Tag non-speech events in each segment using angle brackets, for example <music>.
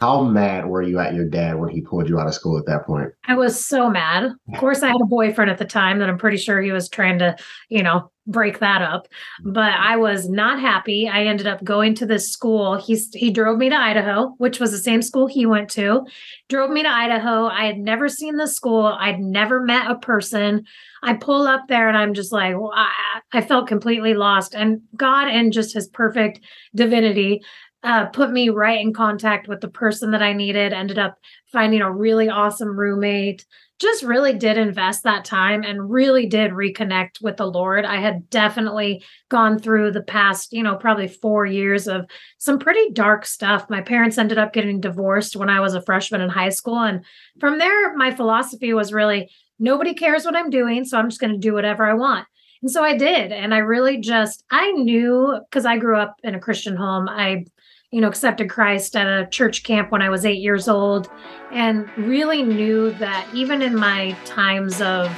How mad were you at your dad when he pulled you out of school at that point? I was so mad. Of course, I had a boyfriend at the time that I'm pretty sure he was trying to, you know, break that up. But I was not happy. I ended up going to this school. He's he drove me to Idaho, which was the same school he went to. Drove me to Idaho. I had never seen the school. I'd never met a person. I pull up there and I'm just like, well, I, I felt completely lost. And God and just his perfect divinity uh, put me right in contact with the person that I needed, ended up finding a really awesome roommate. Just really did invest that time and really did reconnect with the Lord. I had definitely gone through the past, you know, probably four years of some pretty dark stuff. My parents ended up getting divorced when I was a freshman in high school. And from there, my philosophy was really nobody cares what I'm doing. So I'm just going to do whatever I want. And so I did. And I really just, I knew because I grew up in a Christian home. I you know, accepted Christ at a church camp when I was eight years old and really knew that even in my times of,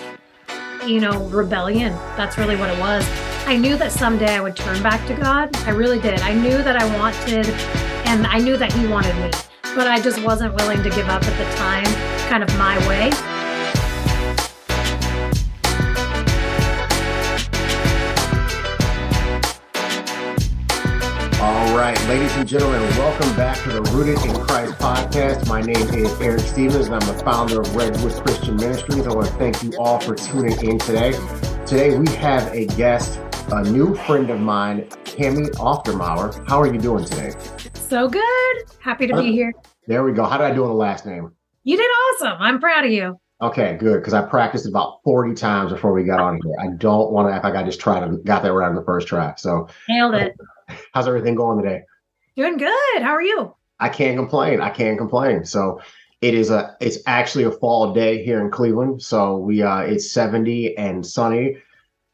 you know, rebellion, that's really what it was. I knew that someday I would turn back to God. I really did. I knew that I wanted, and I knew that He wanted me, but I just wasn't willing to give up at the time, kind of my way. All right, ladies and gentlemen, welcome back to the Rooted in Christ podcast. My name is Eric Stevens, and I'm the founder of Redwood Christian Ministries. I want to thank you all for tuning in today. Today, we have a guest, a new friend of mine, Cami Aufdermauer. How are you doing today? So good. Happy to be here. There we go. How did I do on the last name? You did awesome. I'm proud of you. Okay, good. Because I practiced about 40 times before we got on here. I don't want to act like I just tried and got that right on the first try. So nailed it. How's everything going today? Doing good. How are you? I can't complain. I can't complain. So it is a it's actually a fall day here in Cleveland. So we uh it's 70 and sunny.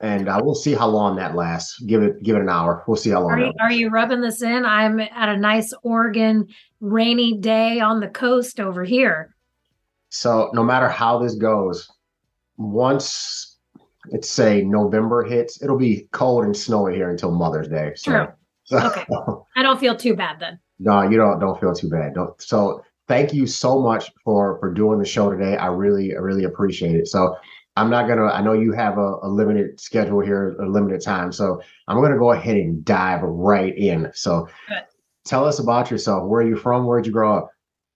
And uh, we'll see how long that lasts. Give it give it an hour. We'll see how long. Are you, are you rubbing this in? I'm at a nice Oregon rainy day on the coast over here. So no matter how this goes, once it's say November hits, it'll be cold and snowy here until Mother's Day. So, True. So, okay. I don't feel too bad then. No, you don't don't feel too bad. Don't so thank you so much for for doing the show today. I really, I really appreciate it. So I'm not gonna. I know you have a, a, limited schedule here, a limited time. So I'm gonna go ahead and dive right in. So Good. tell us about yourself. Where are you from? Where'd you grow up?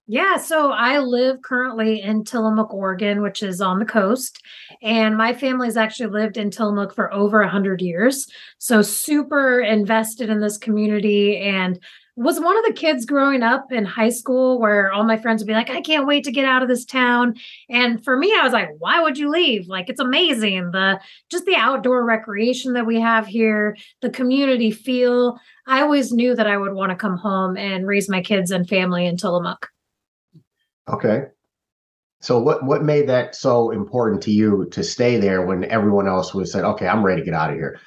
Yeah, so I live currently in Tillamook, Oregon, which is on the coast. And my family's actually lived in Tillamook for over 100 years. So, super invested in this community and was one of the kids growing up in high school where all my friends would be like, I can't wait to get out of this town. And for me, I was like, why would you leave? Like, it's amazing. The just the outdoor recreation that we have here, the community feel. I always knew that I would want to come home and raise my kids and family in Tillamook. Okay. So what what made that so important to you to stay there when everyone else was said, okay, I'm ready to get out of here?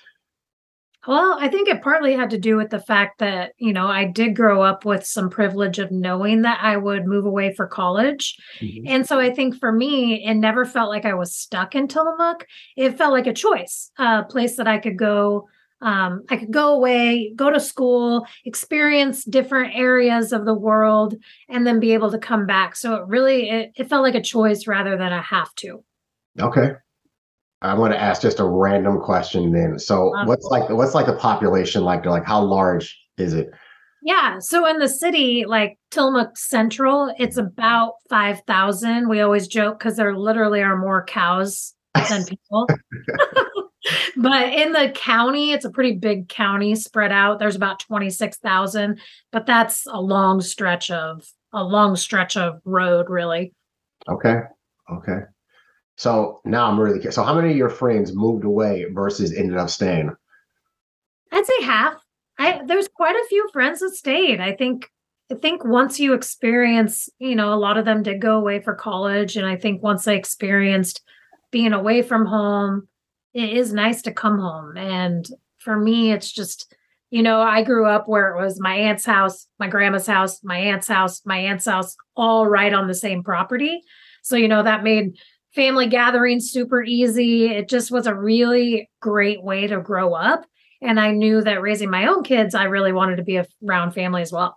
Well, I think it partly had to do with the fact that, you know, I did grow up with some privilege of knowing that I would move away for college. Mm-hmm. And so I think for me, it never felt like I was stuck in Tillamook. It felt like a choice, a place that I could go um, I could go away, go to school, experience different areas of the world, and then be able to come back. So it really it, it felt like a choice rather than a have to. Okay. I'm going to ask just a random question then. So what's like what's like the population like? Like how large is it? Yeah. So in the city, like Tillamook Central, it's about 5,000. We always joke because there literally are more cows than <laughs> people. <laughs> but in the county, it's a pretty big county spread out. There's about 26,000, but that's a long stretch of a long stretch of road, really. Okay. Okay. So now I'm really curious. So how many of your friends moved away versus ended up staying? I'd say half. I there's quite a few friends that stayed. I think I think once you experience, you know, a lot of them did go away for college. And I think once they experienced being away from home, it is nice to come home. And for me, it's just, you know, I grew up where it was my aunt's house, my grandma's house, my aunt's house, my aunt's house, all right on the same property. So, you know, that made family gatherings super easy. It just was a really great way to grow up. And I knew that raising my own kids, I really wanted to be around family as well.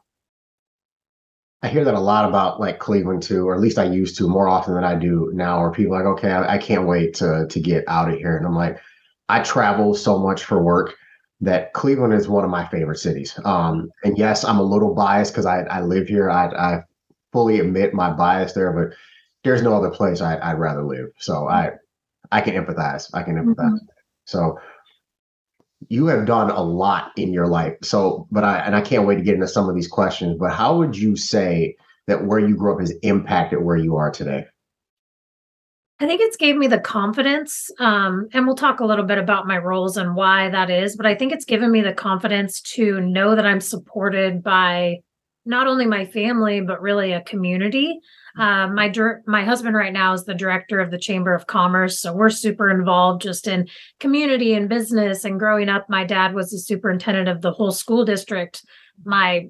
I hear that a lot about like Cleveland too, or at least I used to more often than I do now. Where people are like, okay, I, I can't wait to to get out of here, and I'm like, I travel so much for work that Cleveland is one of my favorite cities. Um, and yes, I'm a little biased because I I live here. I I fully admit my bias there, but there's no other place I, would rather live. So I I can empathize. I can empathize. Mm-hmm. So you have done a lot in your life. So, but I and I can't wait to get into some of these questions. But how would you say that where you grew up has impacted where you are today? I think it's gave me the confidence, um, and we'll talk a little bit about my roles and why that is. But I think it's given me the confidence to know that I'm supported by not only my family but really a community. Uh, my my husband right now is the director of the Chamber of Commerce, so we're super involved just in community and business. And growing up, my dad was the superintendent of the whole school district. My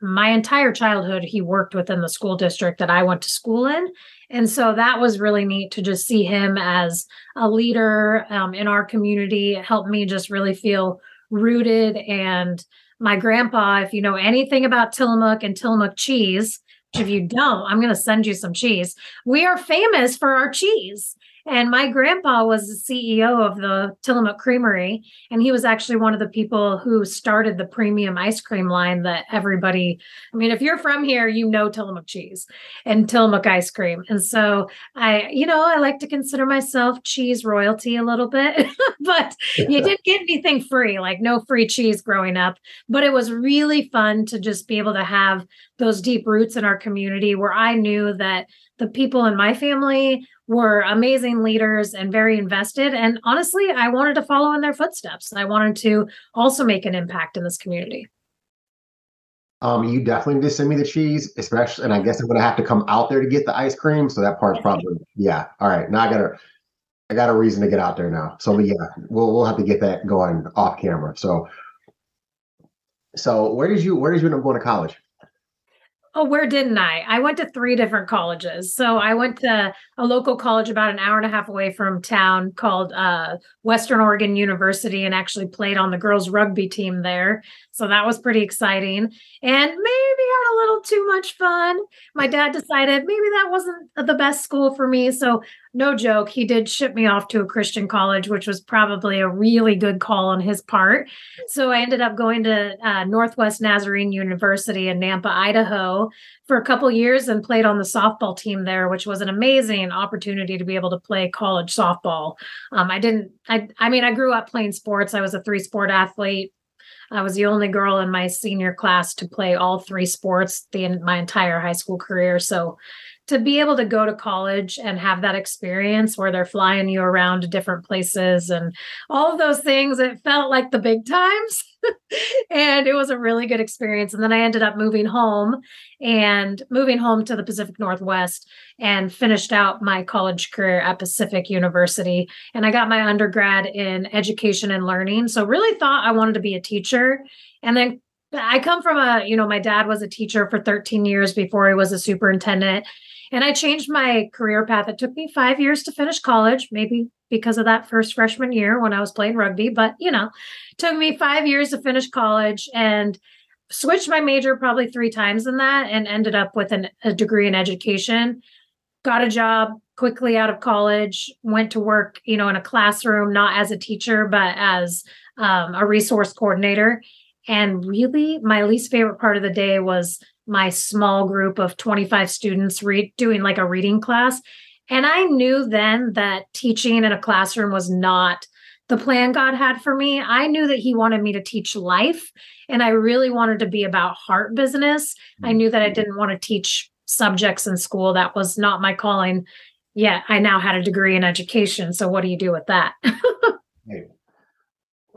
my entire childhood, he worked within the school district that I went to school in, and so that was really neat to just see him as a leader um, in our community. It helped me just really feel rooted and my grandpa, if you know anything about Tillamook and Tillamook cheese, if you don't, I'm going to send you some cheese. We are famous for our cheese. And my grandpa was the CEO of the Tillamook Creamery. And he was actually one of the people who started the premium ice cream line that everybody, I mean, if you're from here, you know Tillamook cheese and Tillamook ice cream. And so I, you know, I like to consider myself cheese royalty a little bit, <laughs> but you didn't get anything free, like no free cheese growing up. But it was really fun to just be able to have those deep roots in our community where I knew that the people in my family were amazing leaders and very invested. And honestly, I wanted to follow in their footsteps. And I wanted to also make an impact in this community. Um, you definitely did send me the cheese, especially, and I guess I'm gonna have to come out there to get the ice cream. So that part's probably yeah. All right, now I gotta, I got a reason to get out there now. So yeah, we'll we'll have to get that going off camera. So, so where did you where did you end up going to college? Oh, where didn't I? I went to three different colleges. So I went to a local college about an hour and a half away from town called uh, Western Oregon University and actually played on the girls' rugby team there. So that was pretty exciting. And maybe had a little too much fun. My dad decided maybe that wasn't the best school for me. So no joke, he did ship me off to a Christian college, which was probably a really good call on his part. So I ended up going to uh, Northwest Nazarene University in Nampa, Idaho for a couple years and played on the softball team there, which was an amazing opportunity to be able to play college softball. Um, I didn't, I, I mean, I grew up playing sports. I was a three sport athlete. I was the only girl in my senior class to play all three sports the my entire high school career. So to be able to go to college and have that experience where they're flying you around to different places and all of those things, it felt like the big times. <laughs> and it was a really good experience. And then I ended up moving home and moving home to the Pacific Northwest and finished out my college career at Pacific University. And I got my undergrad in education and learning. So really thought I wanted to be a teacher. And then I come from a, you know, my dad was a teacher for 13 years before he was a superintendent. And I changed my career path. It took me five years to finish college, maybe because of that first freshman year when I was playing rugby, but you know, took me five years to finish college and switched my major probably three times in that and ended up with an, a degree in education. Got a job quickly out of college, went to work, you know, in a classroom, not as a teacher, but as um, a resource coordinator. And really, my least favorite part of the day was my small group of 25 students re- doing like a reading class. And I knew then that teaching in a classroom was not the plan God had for me. I knew that He wanted me to teach life, and I really wanted to be about heart business. I knew that I mm-hmm. didn't want to teach subjects in school. That was not my calling. Yet I now had a degree in education. So, what do you do with that? <laughs>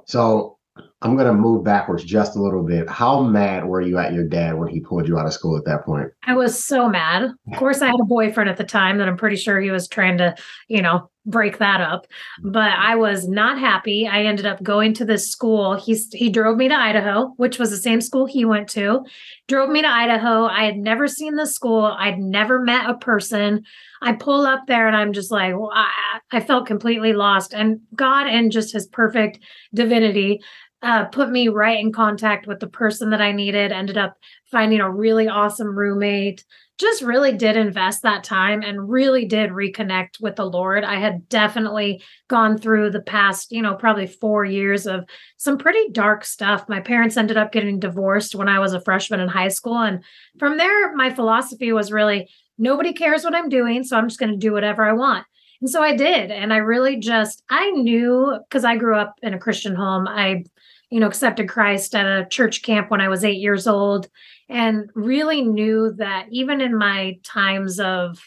so, I'm going to move backwards just a little bit. How mad were you at your dad when he pulled you out of school at that point? I was so mad. Of course, I had a boyfriend at the time that I'm pretty sure he was trying to, you know, break that up. Mm-hmm. But I was not happy. I ended up going to this school. He's he drove me to Idaho, which was the same school he went to. Drove me to Idaho. I had never seen the school. I'd never met a person. I pull up there and I'm just like, well, I, I felt completely lost. And God and just his perfect divinity uh, put me right in contact with the person that I needed, ended up finding a really awesome roommate. Just really did invest that time and really did reconnect with the Lord. I had definitely gone through the past, you know, probably four years of some pretty dark stuff. My parents ended up getting divorced when I was a freshman in high school. And from there, my philosophy was really nobody cares what I'm doing. So I'm just going to do whatever I want. And so I did. And I really just, I knew because I grew up in a Christian home. I you know, accepted Christ at a church camp when I was eight years old and really knew that even in my times of,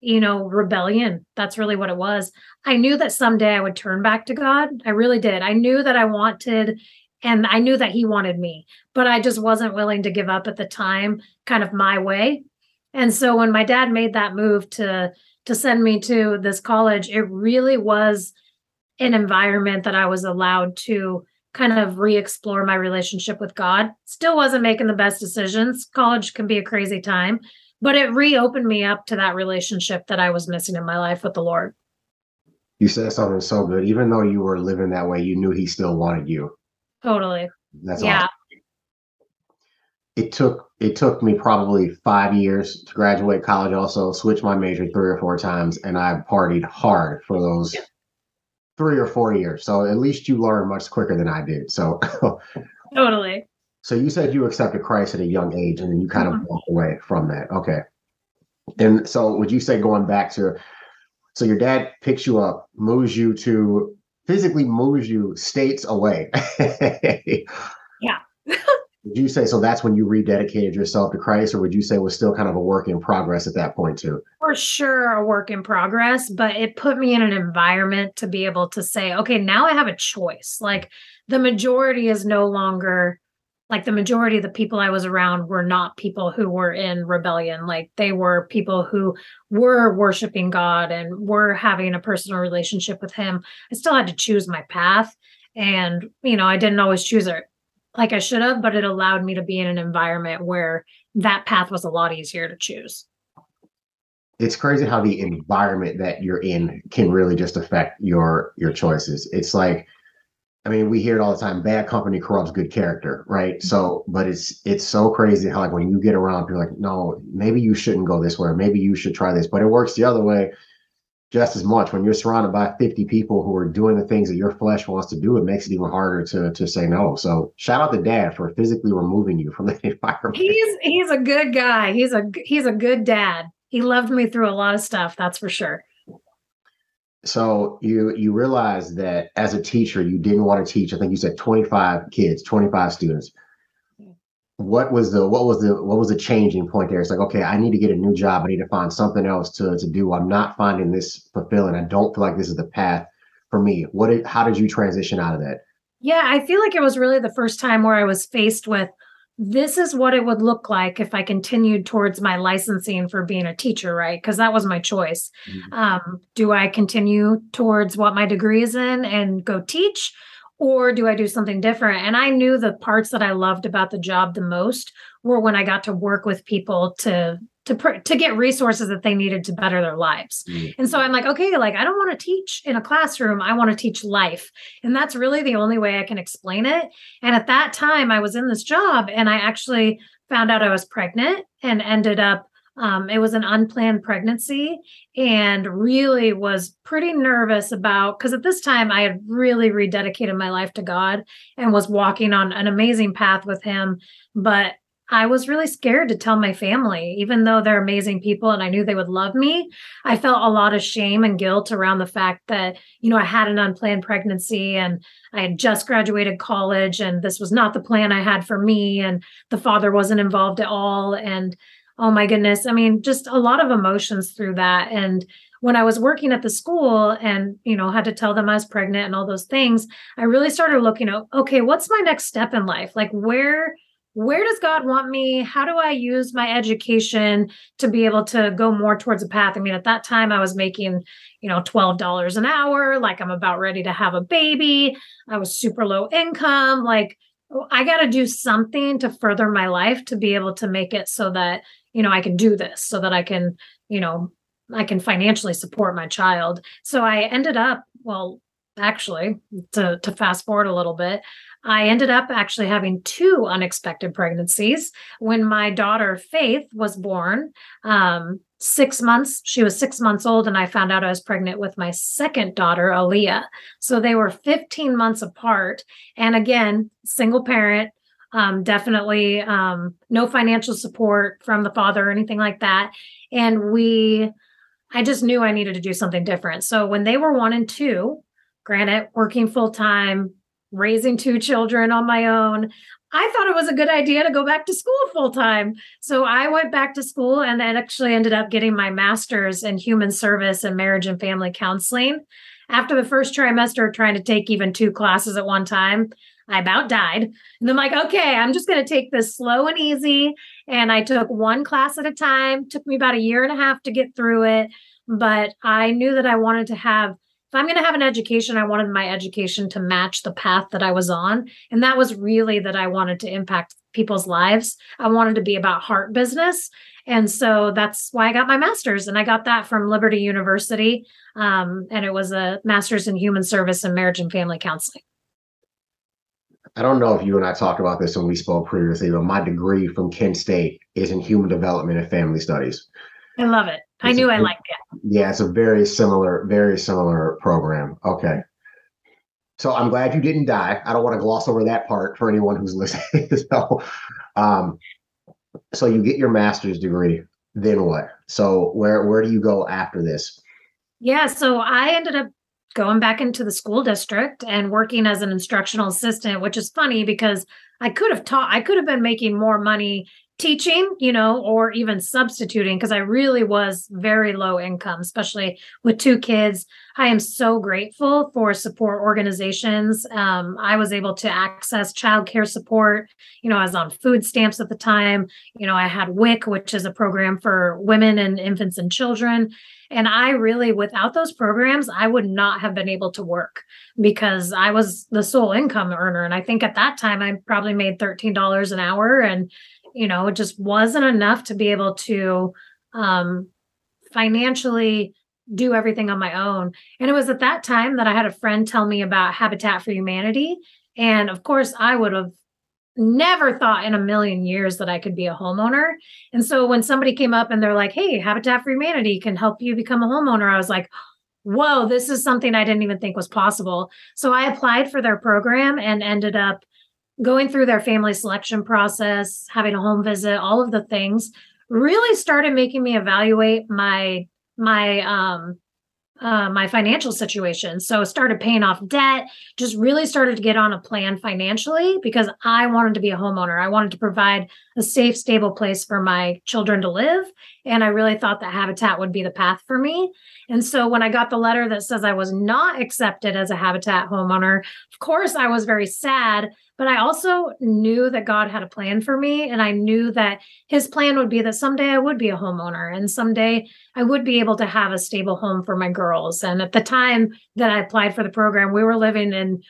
you know, rebellion, that's really what it was. I knew that someday I would turn back to God. I really did. I knew that I wanted and I knew that he wanted me, but I just wasn't willing to give up at the time, kind of my way. And so when my dad made that move to to send me to this college, it really was an environment that I was allowed to kind of re-explore my relationship with God. Still wasn't making the best decisions. College can be a crazy time, but it reopened me up to that relationship that I was missing in my life with the Lord. You said something so good. Even though you were living that way, you knew he still wanted you. Totally. That's yeah. It took it took me probably five years to graduate college. Also, switched my major three or four times, and I partied hard for those yeah three or four years. So at least you learn much quicker than I did. So <laughs> totally. So you said you accepted Christ at a young age and then you kind mm-hmm. of walk away from that. Okay. And so would you say going back to so your dad picks you up, moves you to physically moves you states away. <laughs> yeah. <laughs> Would you say so? That's when you rededicated yourself to Christ, or would you say it was still kind of a work in progress at that point too? For sure, a work in progress, but it put me in an environment to be able to say, okay, now I have a choice. Like the majority is no longer like the majority of the people I was around were not people who were in rebellion. Like they were people who were worshiping God and were having a personal relationship with Him. I still had to choose my path. And, you know, I didn't always choose it like I should have, but it allowed me to be in an environment where that path was a lot easier to choose. It's crazy how the environment that you're in can really just affect your your choices. It's like I mean, we hear it all the time, bad company corrupts good character, right? Mm-hmm. So, but it's it's so crazy how like when you get around, you're like, no, maybe you shouldn't go this way, or maybe you should try this, but it works the other way just as much. When you're surrounded by 50 people who are doing the things that your flesh wants to do it makes it even harder to to say no. So shout out to dad for physically removing you from the <laughs> environment. He's he's a good guy. He's a he's a good dad. He loved me through a lot of stuff that's for sure. So you you realize that as a teacher you didn't want to teach i think you said 25 kids 25 students what was the what was the what was the changing point there? It's like, okay, I need to get a new job. I need to find something else to to do. I'm not finding this fulfilling. I don't feel like this is the path for me. What did how did you transition out of that? Yeah, I feel like it was really the first time where I was faced with this is what it would look like if I continued towards my licensing for being a teacher, right? Because that was my choice. Mm-hmm. Um, do I continue towards what my degree is in and go teach? Or do I do something different? And I knew the parts that I loved about the job the most were when I got to work with people to to to get resources that they needed to better their lives. Mm. And so I'm like, okay, like I don't want to teach in a classroom. I want to teach life. And that's really the only way I can explain it. And at that time I was in this job and I actually found out I was pregnant and ended up um, it was an unplanned pregnancy and really was pretty nervous about because at this time I had really rededicated my life to God and was walking on an amazing path with Him. But I was really scared to tell my family, even though they're amazing people and I knew they would love me. I felt a lot of shame and guilt around the fact that, you know, I had an unplanned pregnancy and I had just graduated college and this was not the plan I had for me. And the father wasn't involved at all. And oh my goodness. I mean, just a lot of emotions through that. And when I was working at the school and, you know, had to tell them I was pregnant and all those things, I really started looking at, okay, what's my next step in life? Like where where does God want me? How do I use my education to be able to go more towards a path? I mean, at that time I was making, you know, $12 an hour, like I'm about ready to have a baby. I was super low income, like Oh, I got to do something to further my life to be able to make it so that you know i can do this so that i can you know i can financially support my child. So i ended up well actually, to, to fast forward a little bit, I ended up actually having two unexpected pregnancies. When my daughter Faith was born, um, six months, she was six months old, and I found out I was pregnant with my second daughter, Aaliyah. So they were 15 months apart. And again, single parent, um, definitely um, no financial support from the father or anything like that. And we, I just knew I needed to do something different. So when they were one and two, granted, working full time, raising two children on my own, I thought it was a good idea to go back to school full time. So I went back to school and then actually ended up getting my master's in human service and marriage and family counseling. After the first trimester of trying to take even two classes at one time, I about died. And I'm like, okay, I'm just going to take this slow and easy. And I took one class at a time. Took me about a year and a half to get through it. But I knew that I wanted to have if I'm going to have an education, I wanted my education to match the path that I was on. And that was really that I wanted to impact people's lives. I wanted to be about heart business. And so that's why I got my master's. And I got that from Liberty University. Um, and it was a master's in human service and marriage and family counseling. I don't know if you and I talked about this when we spoke previously, but my degree from Kent State is in human development and family studies. I love it. I knew I liked it. Yeah, it's a very similar, very similar program. Okay. So I'm glad you didn't die. I don't want to gloss over that part for anyone who's <laughs> listening. so, um, so you get your master's degree. Then what? So where where do you go after this? Yeah, so I ended up going back into the school district and working as an instructional assistant, which is funny because I could have taught, I could have been making more money teaching, you know, or even substituting because I really was very low income, especially with two kids. I am so grateful for support organizations. Um, I was able to access childcare support. You know, I was on food stamps at the time. You know, I had WIC, which is a program for women and infants and children. And I really, without those programs, I would not have been able to work because I was the sole income earner. And I think at that time, I probably made $13 an hour. And you know it just wasn't enough to be able to um, financially do everything on my own. And it was at that time that i had a friend tell me about habitat for humanity. And of course i would have never thought in a million years that i could be a homeowner. And so when somebody came up and they're like hey habitat for humanity can help you become a homeowner i was like whoa this is something i didn't even think was possible. So i applied for their program and ended up going through their family selection process, having a home visit, all of the things really started making me evaluate my my um uh, my financial situation. So started paying off debt, just really started to get on a plan financially because I wanted to be a homeowner. I wanted to provide a safe, stable place for my children to live. And I really thought that Habitat would be the path for me. And so when I got the letter that says I was not accepted as a Habitat homeowner, of course I was very sad, but I also knew that God had a plan for me. And I knew that his plan would be that someday I would be a homeowner and someday I would be able to have a stable home for my girls. And at the time that I applied for the program, we were living in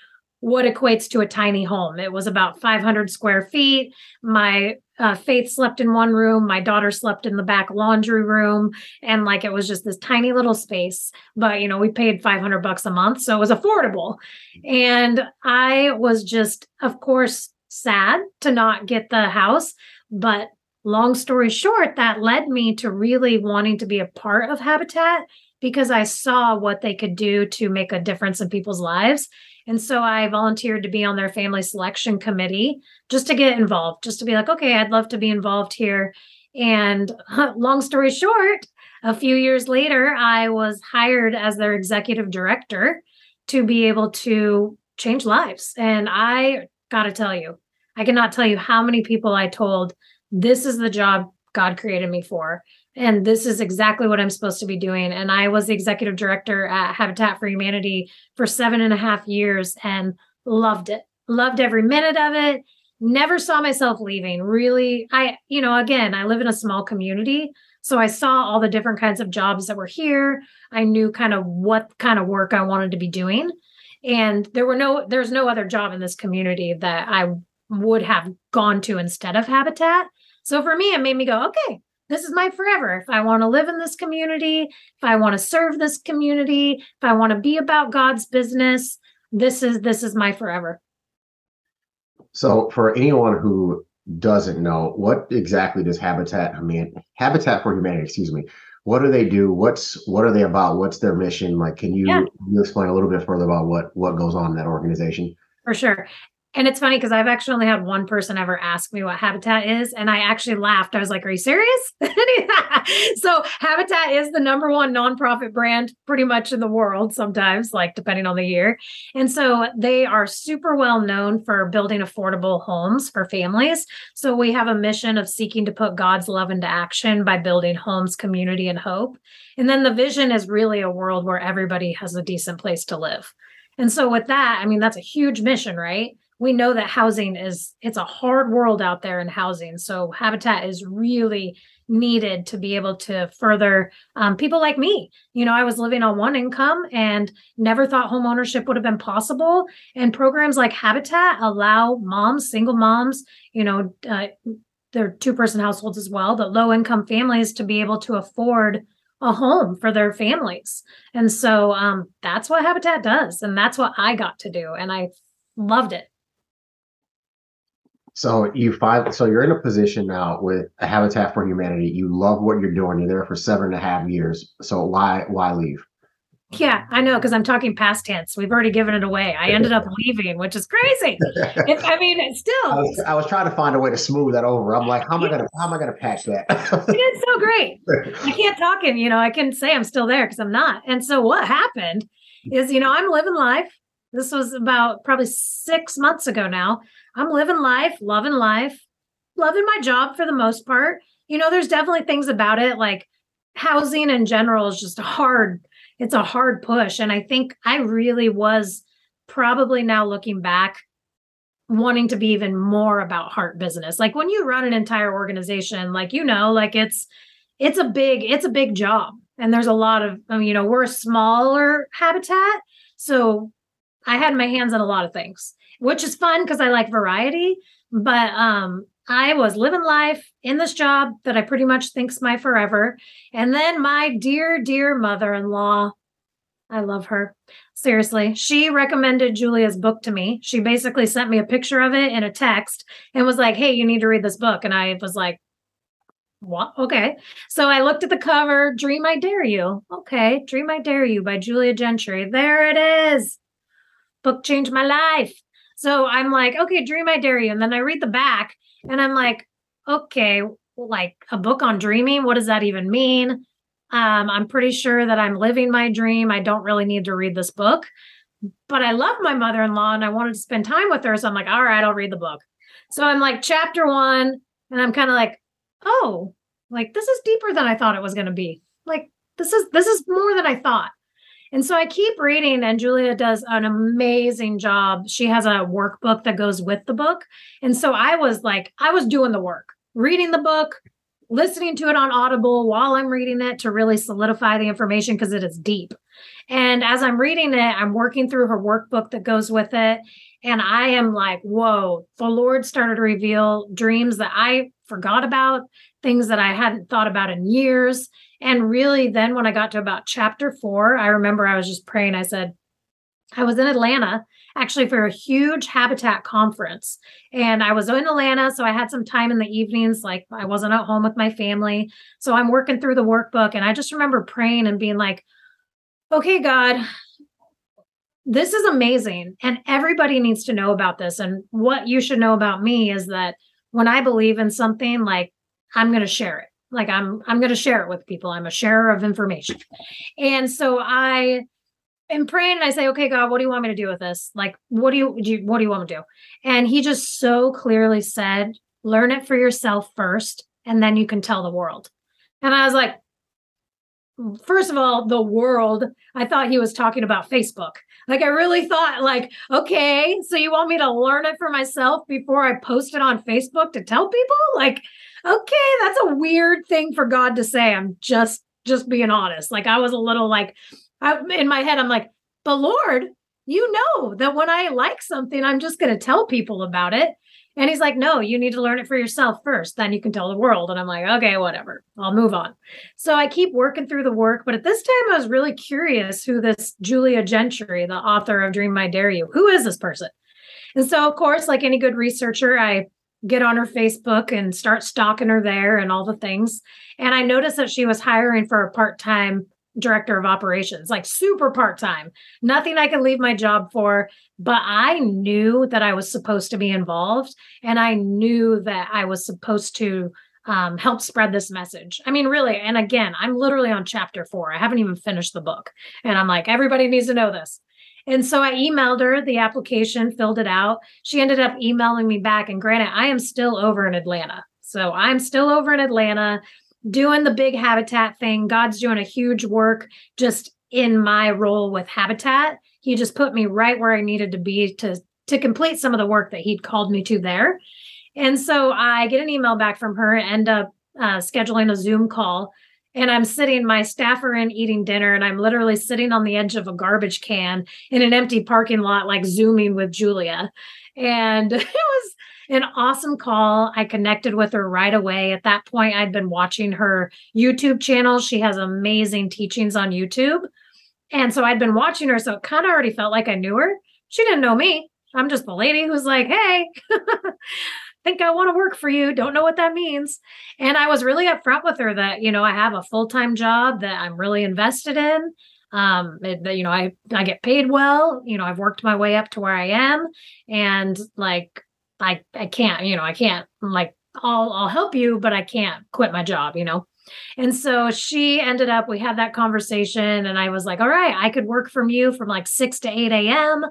what equates to a tiny home. It was about 500 square feet. My uh, Faith slept in one room. My daughter slept in the back laundry room. And like it was just this tiny little space. But, you know, we paid 500 bucks a month. So it was affordable. And I was just, of course, sad to not get the house. But long story short, that led me to really wanting to be a part of Habitat because I saw what they could do to make a difference in people's lives. And so I volunteered to be on their family selection committee just to get involved, just to be like, okay, I'd love to be involved here. And <laughs> long story short, a few years later, I was hired as their executive director to be able to change lives. And I got to tell you, I cannot tell you how many people I told this is the job God created me for and this is exactly what I'm supposed to be doing. And I was the executive director at Habitat for Humanity for seven and a half years and loved it, loved every minute of it. Never saw myself leaving. Really, I, you know, again, I live in a small community. So I saw all the different kinds of jobs that were here. I knew kind of what kind of work I wanted to be doing. And there were no, there's no other job in this community that I would have gone to instead of Habitat. So for me, it made me go, okay, this is my forever. If I want to live in this community, if I want to serve this community, if I want to be about God's business, this is this is my forever. So for anyone who doesn't know, what exactly does Habitat I mean Habitat for Humanity, excuse me, what do they do? What's what are they about? What's their mission? Like can you, yeah. you explain a little bit further about what what goes on in that organization? For sure. And it's funny because I've actually only had one person ever ask me what Habitat is. And I actually laughed. I was like, Are you serious? <laughs> so, Habitat is the number one nonprofit brand pretty much in the world, sometimes, like depending on the year. And so, they are super well known for building affordable homes for families. So, we have a mission of seeking to put God's love into action by building homes, community, and hope. And then the vision is really a world where everybody has a decent place to live. And so, with that, I mean, that's a huge mission, right? We know that housing is it's a hard world out there in housing. So habitat is really needed to be able to further um, people like me. You know i was living on one income and never thought home ownership would have been possible. And programs like habitat allow moms single moms you know uh, they're two person households as well but low income families to be able to afford a home for their families. And so um, that's what habitat does and that's what i got to do and i loved it so you find so you're in a position now with a Habitat for Humanity. You love what you're doing. You're there for seven and a half years. So why why leave? Yeah, I know because I'm talking past tense. We've already given it away. I ended up leaving, which is crazy. It, I mean, it's still. I was, I was, trying to find a way to smooth that over. I'm like, how am I gonna how am I gonna patch that? it's so great. I can't talk and you know I can say I'm still there because I'm not. And so what happened is you know I'm living life. This was about probably six months ago now. I'm living life, loving life, loving my job for the most part. You know, there's definitely things about it like housing in general is just hard, it's a hard push. And I think I really was probably now looking back wanting to be even more about heart business. Like when you run an entire organization, like you know, like it's it's a big it's a big job and there's a lot of you know, we're a smaller habitat. So I had my hands on a lot of things which is fun because I like variety. But um, I was living life in this job that I pretty much think's my forever. And then my dear, dear mother in law, I love her. Seriously, she recommended Julia's book to me. She basically sent me a picture of it in a text and was like, Hey, you need to read this book. And I was like, what? Okay. So I looked at the cover, Dream I Dare You. Okay. Dream I Dare You by Julia Gentry. There it is. Book changed my life. So I'm like, okay, dream I dare you. And then I read the back and I'm like, okay, like a book on dreaming. What does that even mean? Um, I'm pretty sure that I'm living my dream. I don't really need to read this book, but I love my mother in law and I wanted to spend time with her. So I'm like, all right, I'll read the book. So I'm like, chapter one, and I'm kind of like, oh, like this is deeper than I thought it was going to be. Like, this is this is more than I thought. And so I keep reading, and Julia does an amazing job. She has a workbook that goes with the book. And so I was like, I was doing the work, reading the book, listening to it on Audible while I'm reading it to really solidify the information because it is deep. And as I'm reading it, I'm working through her workbook that goes with it. And I am like, whoa, the Lord started to reveal dreams that I forgot about, things that I hadn't thought about in years. And really, then when I got to about chapter four, I remember I was just praying. I said, I was in Atlanta actually for a huge habitat conference. And I was in Atlanta. So I had some time in the evenings, like I wasn't at home with my family. So I'm working through the workbook. And I just remember praying and being like, okay, God, this is amazing. And everybody needs to know about this. And what you should know about me is that when I believe in something, like I'm going to share it. Like i'm i'm going to share it with people. I'm a sharer of information. And so i am praying and i say okay god what do you want me to do with this? Like what do you, do you what do you want me to do? And he just so clearly said learn it for yourself first and then you can tell the world. And i was like first of all the world i thought he was talking about facebook. Like i really thought like okay so you want me to learn it for myself before i post it on facebook to tell people? Like okay, that's a weird thing for God to say. I'm just just being honest. Like I was a little like I, in my head, I'm like, but Lord, you know that when I like something, I'm just going to tell people about it. And he's like, no, you need to learn it for yourself first. Then you can tell the world. And I'm like, okay, whatever. I'll move on. So I keep working through the work. But at this time, I was really curious who this Julia Gentry, the author of Dream I Dare You, who is this person? And so, of course, like any good researcher, I get on her Facebook and start stalking her there and all the things. And I noticed that she was hiring for a part time director of operations, like super part time, nothing I could leave my job for. But I knew that I was supposed to be involved and I knew that I was supposed to um, help spread this message. I mean, really. And again, I'm literally on chapter four. I haven't even finished the book. And I'm like, everybody needs to know this. And so I emailed her the application, filled it out. She ended up emailing me back. And granted, I am still over in Atlanta. So I'm still over in Atlanta doing the big habitat thing. God's doing a huge work just in my role with habitat. He just put me right where I needed to be to to complete some of the work that he'd called me to there. And so I get an email back from her, end up uh, scheduling a Zoom call. And I'm sitting, my staff are in eating dinner, and I'm literally sitting on the edge of a garbage can in an empty parking lot, like Zooming with Julia. And <laughs> it was an awesome call. I connected with her right away. At that point, I'd been watching her YouTube channel. She has amazing teachings on YouTube. And so I'd been watching her. So it kind of already felt like I knew her. She didn't know me. I'm just the lady who's like, hey, <laughs> think I want to work for you. Don't know what that means. And I was really upfront with her that, you know, I have a full time job that I'm really invested in um you know i i get paid well you know i've worked my way up to where i am and like I I can't, you know, I can't like I'll I'll help you, but I can't quit my job, you know. And so she ended up, we had that conversation, and I was like, all right, I could work from you from like 6 to 8 a.m.,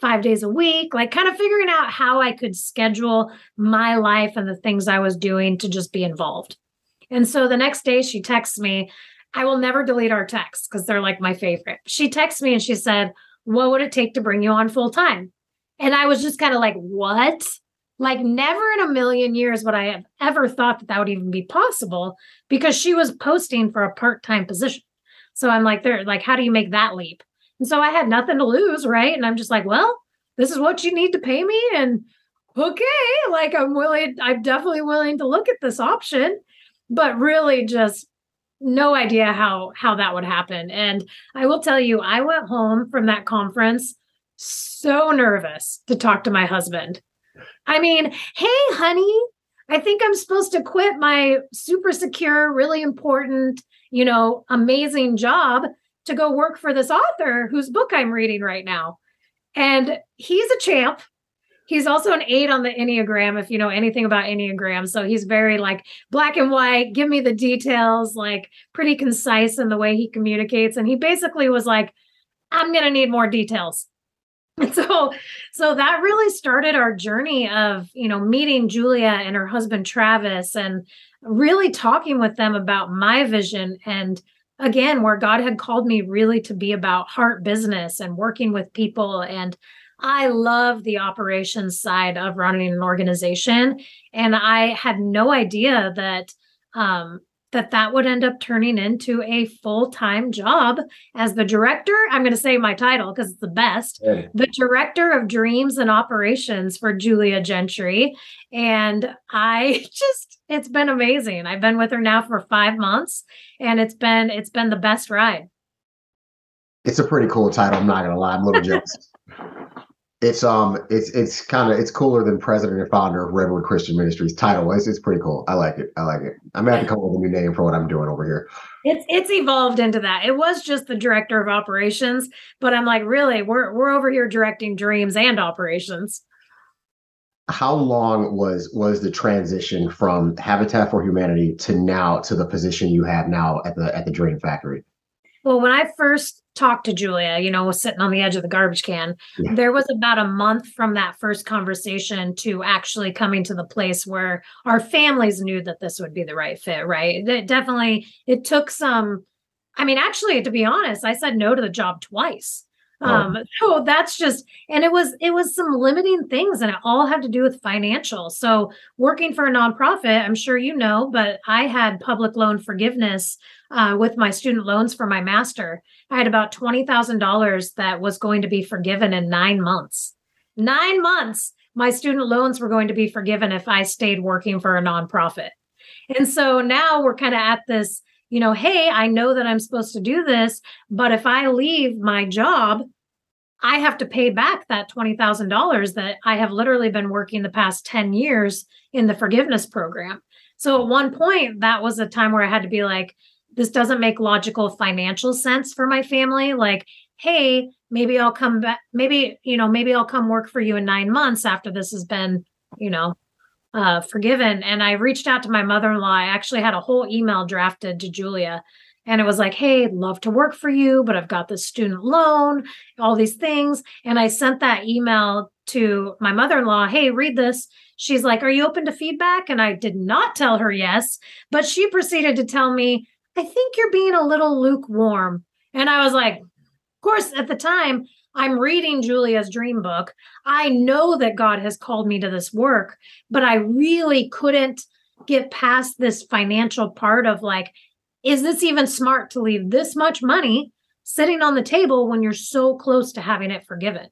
five days a week, like kind of figuring out how I could schedule my life and the things I was doing to just be involved. And so the next day she texts me. I will never delete our texts because they're like my favorite. She texts me and she said, What would it take to bring you on full time? And I was just kind of like, What? Like, never in a million years would I have ever thought that that would even be possible because she was posting for a part time position. So I'm like, there, like, how do you make that leap? And so I had nothing to lose, right? And I'm just like, well, this is what you need to pay me. And okay, like, I'm willing, I'm definitely willing to look at this option, but really just no idea how how that would happen and i will tell you i went home from that conference so nervous to talk to my husband I mean, hey, honey, I think I'm supposed to quit my super secure, really important, you know, amazing job to go work for this author whose book I'm reading right now. And he's a champ. He's also an eight on the Enneagram, if you know anything about Enneagram. So he's very like black and white, give me the details, like pretty concise in the way he communicates. And he basically was like, I'm going to need more details. And <laughs> so so that really started our journey of you know meeting julia and her husband travis and really talking with them about my vision and again where god had called me really to be about heart business and working with people. And i love the operations side of running an organization. And i had no idea that um, that that would end up turning into a full-time job as the director. I'm going to say my title because it's the best. Yeah. the director of dreams and operations for julia gentry. And i <laughs> just it's been amazing. I've been with her now for five months and it's been it's been the best ride. It's a pretty cool title i'm not going to lie. I'm a little <laughs> jealous it's um it's it's kind of it's cooler than president and founder of Redwood Christian Ministries title. It's, it's pretty cool. I like it. I like it. I'm gonna have to come up with a new name for what I'm doing over here. It's it's evolved into that. It was just the director of operations, but I'm like, really, we're we're over here directing dreams and operations. How long was was the transition from Habitat for Humanity to now to the position you have now at the at the Dream Factory? Well, when I first talked to Julia, you know, was sitting on the edge of the garbage can, yeah. there was about a month from that first conversation to actually coming to the place where our families knew that this would be the right fit, right? It definitely it took some I mean, actually, to be honest, I said no to the job twice. Oh. Um, so that's just, and it was, it was some limiting things and it all had to do with financial. So working for a nonprofit, I'm sure you know, but I had public loan forgiveness uh, with my student loans for my master. I had about $20,000 that was going to be forgiven in nine months. Nine months my student loans were going to be forgiven if I stayed working for a nonprofit. And so now we're kind of at this, you know, hey, I know that I'm supposed to do this, but if I leave my job, I have to pay back that $20,000 that I have literally been working the past 10 years in the forgiveness program. So at one point, that was a time where I had to be like, this doesn't make logical financial sense for my family. Like, hey, maybe I'll come back, maybe, you know, maybe I'll come work for you in nine months after this has been, you know, uh, forgiven. And I reached out to my mother in law. I actually had a whole email drafted to Julia. And it was like, hey, love to work for you, but I've got this student loan, all these things. And I sent that email to my mother in law. Hey, read this. She's like, Are you open to feedback? And I did not tell her yes, but she proceeded to tell me, I think you're being a little lukewarm. And I was like, Of course, at the time, I'm reading Julia's dream book. I know that God has called me to this work, but I really couldn't get past this financial part of like, is this even smart to leave this much money sitting on the table when you're so close to having it forgiven?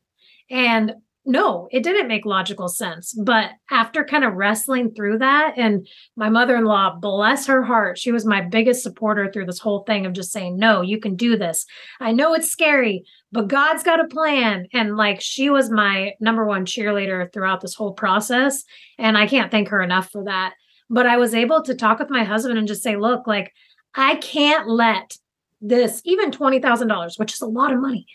And no, it didn't make logical sense. But after kind of wrestling through that, and my mother in law, bless her heart, she was my biggest supporter through this whole thing of just saying, no, you can do this. I know it's scary, but God's got a plan. And like she was my number one cheerleader throughout this whole process. And I can't thank her enough for that. But I was able to talk with my husband and just say, look, like, I can't let this, even $20,000, which is a lot of money,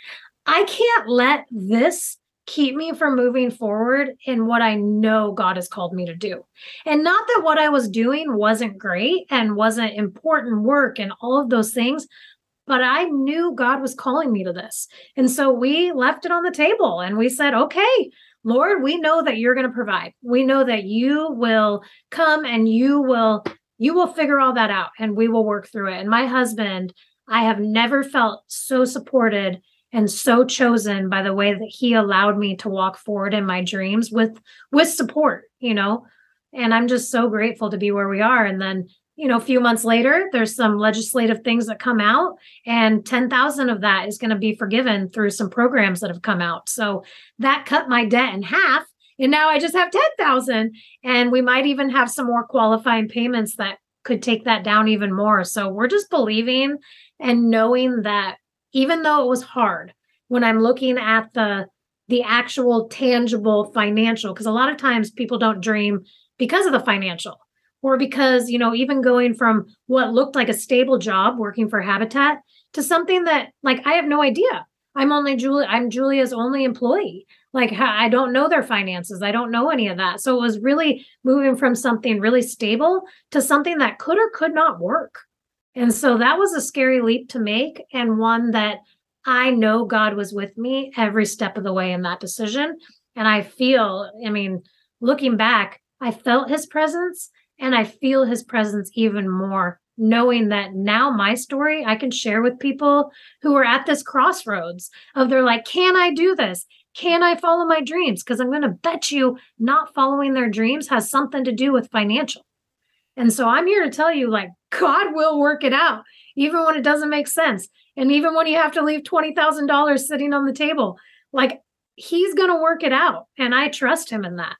I can't let this keep me from moving forward in what I know God has called me to do. And not that what I was doing wasn't great and wasn't important work and all of those things, but I knew God was calling me to this. And so we left it on the table and we said, okay, Lord, we know that you're going to provide. We know that you will come and you will you will figure all that out and we will work through it. And my husband, I have never felt so supported and so chosen by the way that he allowed me to walk forward in my dreams with with support you know? And i'm just so grateful to be where we are. And then you know a few months later there's some legislative things that come out and 10,000 of that is going to be forgiven through some programs that have come out. So that cut my debt in half and now i just have 10,000 and we might even have some more qualifying payments that could take that down even more. So we're just believing and knowing that even though it was hard when I'm looking at the the actual tangible financial because a lot of times people don't dream because of the financial or because you know even going from what looked like a stable job working for habitat to something that like i have no idea. I'm only julia i'm julia's only employee. Like i don't know their finances. I don't know any of that. So it was really moving from something really stable to something that could or could not work and so that was a scary leap to make, and one that I know God was with me every step of the way in that decision. And I feel, I mean, looking back, I felt his presence and I feel his presence even more, knowing that now my story I can share with people who are at this crossroads of they're like, can I do this? Can I follow my dreams? Because I'm going to bet you not following their dreams has something to do with financial. And so I'm here to tell you, like, God will work it out, even when it doesn't make sense. And even when you have to leave $20,000 sitting on the table, like, He's going to work it out. And I trust Him in that.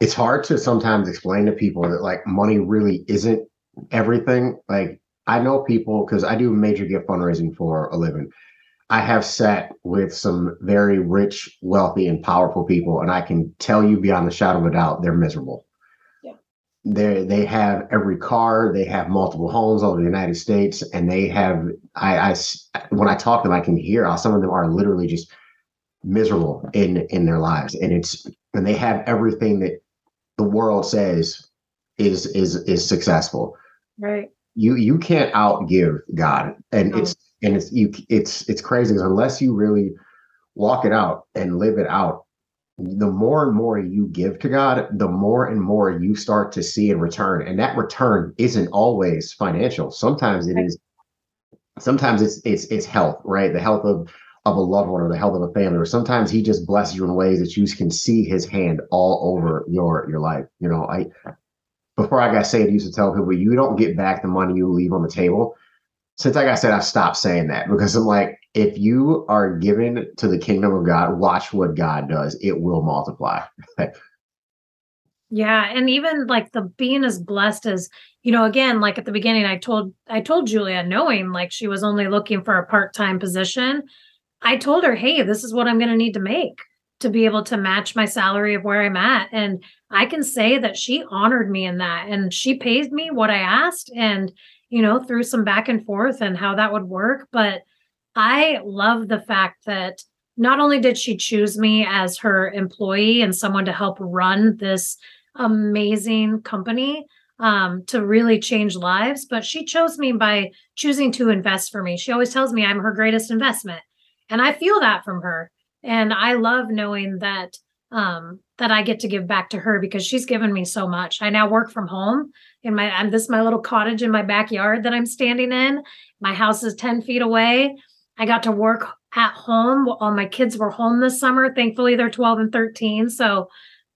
It's hard to sometimes explain to people that, like, money really isn't everything. Like, I know people because I do major gift fundraising for a living. I have sat with some very rich, wealthy, and powerful people, and I can tell you beyond the shadow of a doubt, they're miserable they they have every car they have multiple homes all over the united states and they have I, I when i talk to them i can hear how some of them are literally just miserable in in their lives. And it's and they have everything that the world says is is is successful. Right. You you can't outgive god. And no. it's and it's you it's it's crazy because unless you really walk it out and live it out the more and more you give to God, the more and more you start to see in return. And that return isn't always financial. Sometimes it is sometimes it's it's it's health, right? The health of of a loved one or the health of a family, or sometimes he just blesses you in ways that you can see his hand all over your your life. You know, I before I got saved, I used to tell people you don't get back the money you leave on the table. Since I got said, I've stopped saying that because I'm like, if you are given to the kingdom of God, watch what God does. It will multiply. yeah. And even like the being as blessed as, you know, again, like at the beginning, I told I told Julia, knowing like she was only looking for a part-time position, I told her, hey, this is what I'm gonna need to make to be able to match my salary of where I'm at. And I can say that she honored me in that and she paid me what I asked and, you know, through some back and forth and how that would work. But I love the fact that not only did she choose me as her employee and someone to help run this amazing company um, to really change lives, but she chose me by choosing to invest for me. She always tells me I'm her greatest investment. And I feel that from her. And I love knowing that um, that I get to give back to her because she's given me so much. I now work from home in my I'm this my little cottage in my backyard that I'm standing in. My house is 10 feet away. I got to work at home while my kids were home this summer. Thankfully, they're 12 and 13. So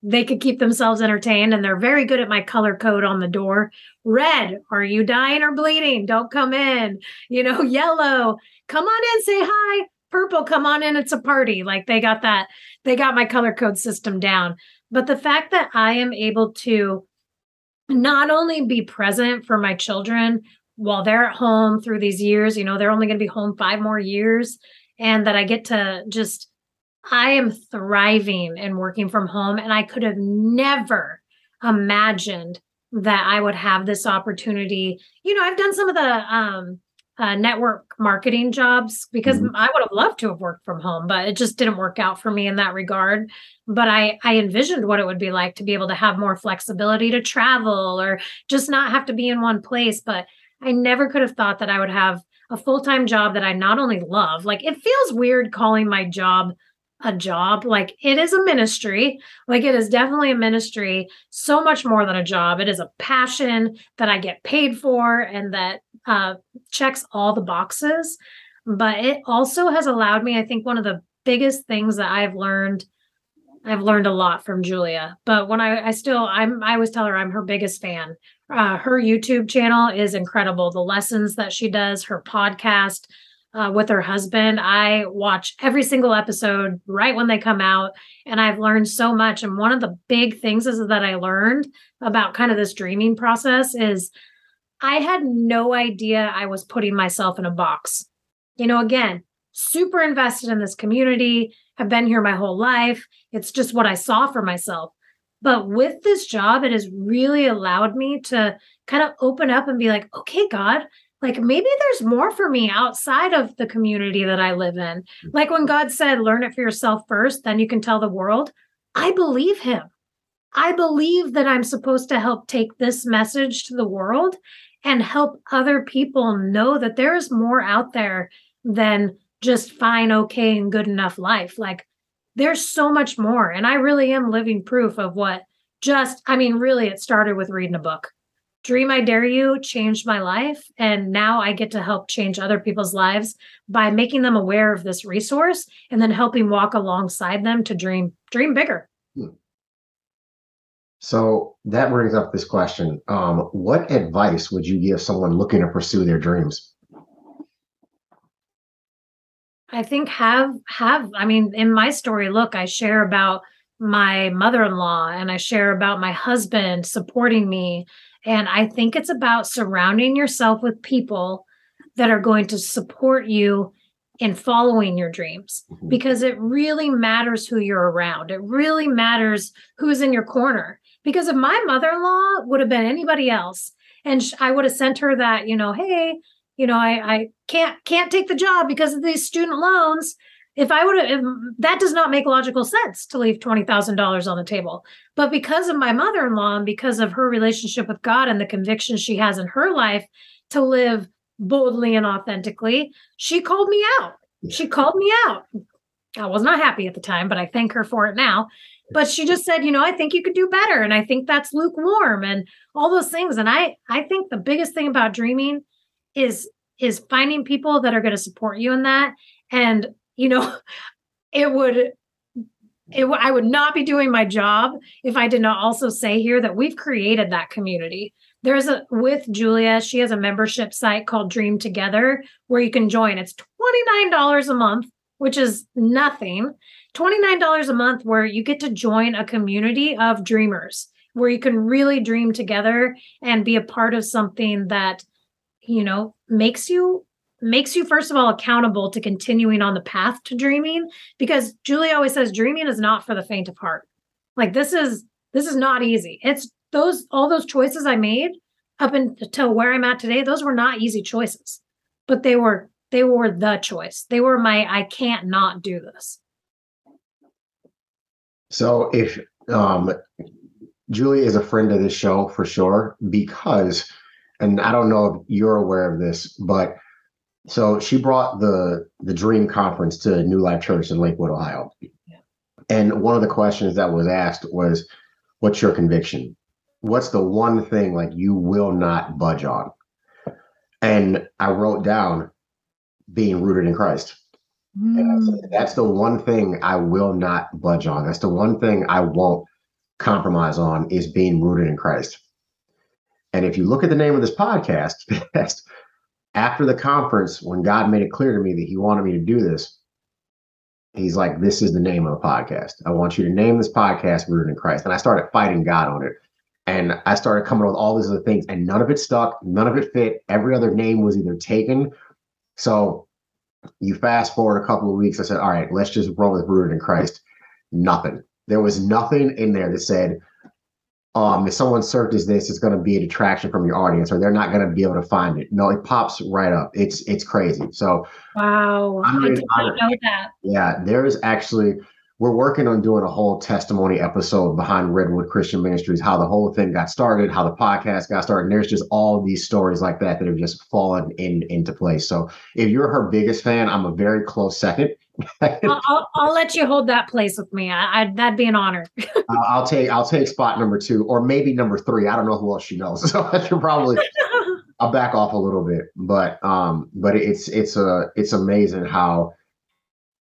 they could keep themselves entertained and they're very good at my color code on the door. Red, are you dying or bleeding? Don't come in. You know, <laughs> yellow, come on in, say hi. Purple, come on in, it's a party. Like they got that, they got my color code system down. But the fact that I am able to not only be present for my children while they're at home through these years, you know, they're only going to be home five more years, and that I get to just, I am thriving and working from home. And I could have never imagined that I would have this opportunity. You know, I've done some of the um, uh, network marketing jobs because mm-hmm. I would have loved to have worked from home, but it just didn't work out for me in that regard. But I I envisioned what it would be like to be able to have more flexibility to travel or just not have to be in one place. But I never could have thought that I would have a full-time job that I not only love, like it feels weird calling my job a job. Like it is a ministry. Like it is definitely a ministry, so much more than a job. It is a passion that I get paid for and that uh, checks all the boxes. But it also has allowed me, I think, one of the biggest things that I've learned. I've learned a lot from Julia, but when I, I still, I'm, I always tell her I'm her biggest fan. Uh, her YouTube channel is incredible. The lessons that she does, her podcast, uh, with her husband. I watch every single episode right when they come out, and I've learned so much. And one of the big things is that I learned about kind of this dreaming process is I had no idea I was putting myself in a box. You know, again, super invested in this community, have been here my whole life. It's just what I saw for myself. But with this job, it has really allowed me to kind of open up and be like, okay, God, like maybe there's more for me outside of the community that I live in. Like when God said, learn it for yourself first, then you can tell the world. I believe him. I believe that I'm supposed to help take this message to the world and help other people know that there is more out there than just fine, okay, and good enough life. Like there's so much more. And I really am living proof of what just, I mean, really, it started with reading a book. Dream I Dare You changed my life. And now I get to help change other people's lives by making them aware of this resource and then helping walk alongside them to dream, dream bigger. Hmm. So that brings up this question. Um, what advice would you give someone looking to pursue their dreams? I think have have I mean in my story look I share about my mother-in-law and I share about my husband supporting me and I think it's about surrounding yourself with people that are going to support you in following your dreams mm-hmm. because it really matters who you're around. It really matters who's in your corner. Because if my mother in law would have been anybody else, and I would have sent her that, you know, hey, you know, I, I can't can't take the job because of these student loans if I would have, that does not make logical sense to leave $20,000 on the table. But because of my mother in law and because of her relationship with God and the conviction she has in her life to live boldly and authentically, she called me out. She called me out. I was not happy at the time, but I thank her for it now. But she just said, you know, I think you could do better. And I think that's lukewarm and all those things. And I, I think the biggest thing about dreaming is, is finding people that are going to support you in that and you know, <laughs> it would it, I would not be doing my job if I did not also say here that we've created that community. there's a with Julia, she has a membership site called Dream Together where you can join. It's $29 a month, which is nothing. $29 a month where you get to join a community of dreamers where you can really dream together and be a part of something that you know makes you makes you first of all accountable to continuing on the path to dreaming because Julie always says dreaming is not for the faint of heart. Like this is this is not easy. It's those all those choices I made up until where I'm at today, those were not easy choices. But they were they were the choice. They were my I can't not do this. So if um Julie is a friend of this show for sure because and I don't know if you're aware of this, but so she brought the the Dream Conference to New Life Church in Lakewood, Ohio. Yeah. And one of the questions that was asked was, "What's your conviction? What's the one thing like you will not budge on?" And I wrote down being rooted in Christ. Mm. that's the one thing I will not budge on. That's the one thing I won't compromise on is being rooted in Christ. And if you look at the name of this podcast, <laughs> after the conference, when God made it clear to me that He wanted me to do this, He's like, This is the name of the podcast. I want you to name this podcast Rooted in Christ. And I started fighting God on it. And I started coming up with all these other things, and none of it stuck, none of it fit. Every other name was either taken. So you fast forward a couple of weeks, I said, All right, let's just roll with Rooted in Christ. Nothing. There was nothing in there that said, um, if someone searches this, it's going to be a detraction from your audience, or they're not going to be able to find it. No, it pops right up. It's it's crazy. So wow, I did not know that. Yeah, there's actually we're working on doing a whole testimony episode behind Redwood Christian Ministries, how the whole thing got started, how the podcast got started. And there's just all these stories like that that have just fallen in into place. So if you're her biggest fan, I'm a very close second. I'll, I'll, I'll, let you hold that place with me. I, I that'd be an honor. <laughs> I'll take I'll take spot number two or maybe number three. I don't know who else she knows, <laughs> so I should probably <laughs> I'll back off a little bit. But um, but it's it's a it's amazing how